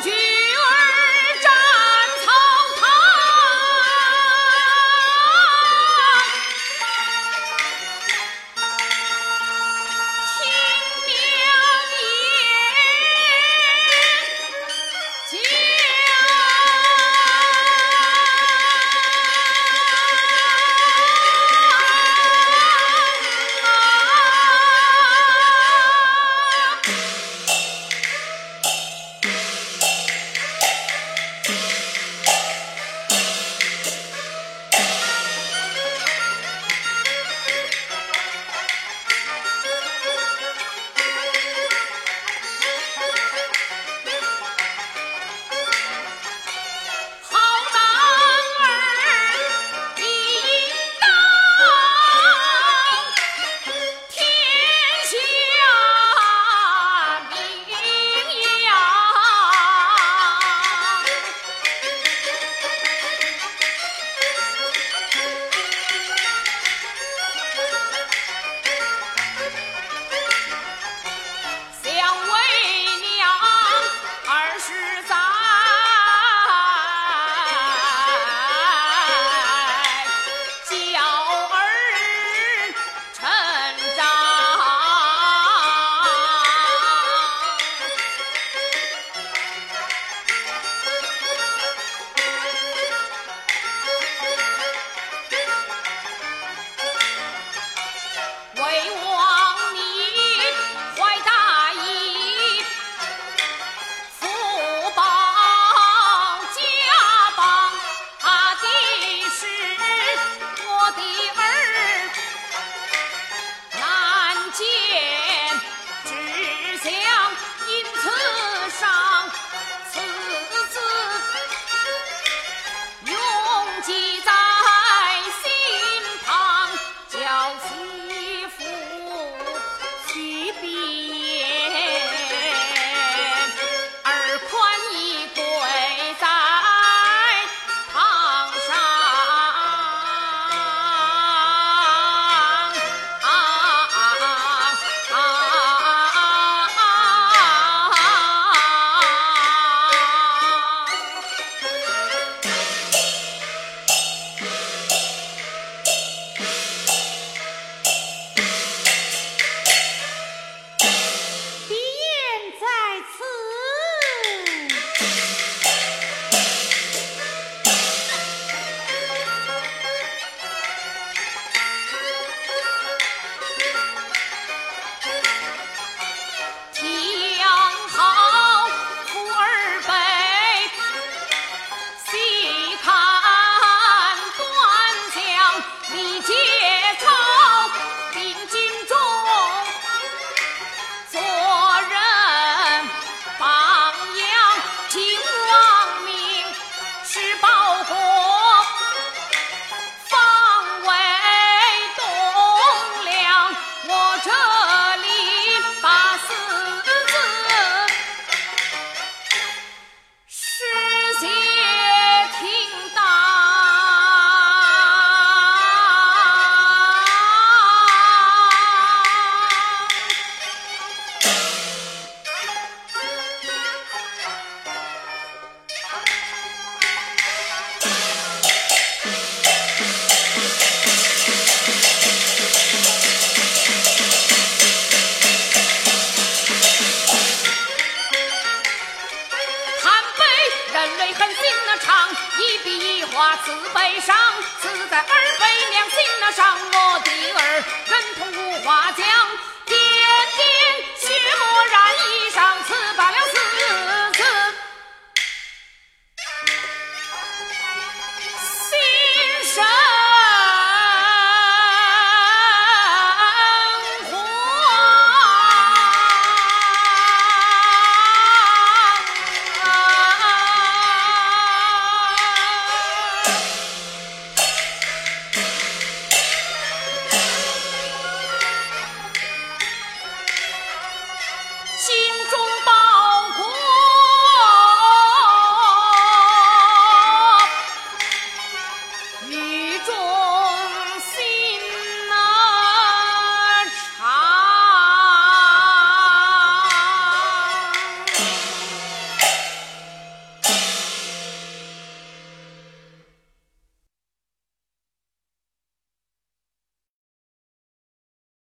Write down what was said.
Argentina!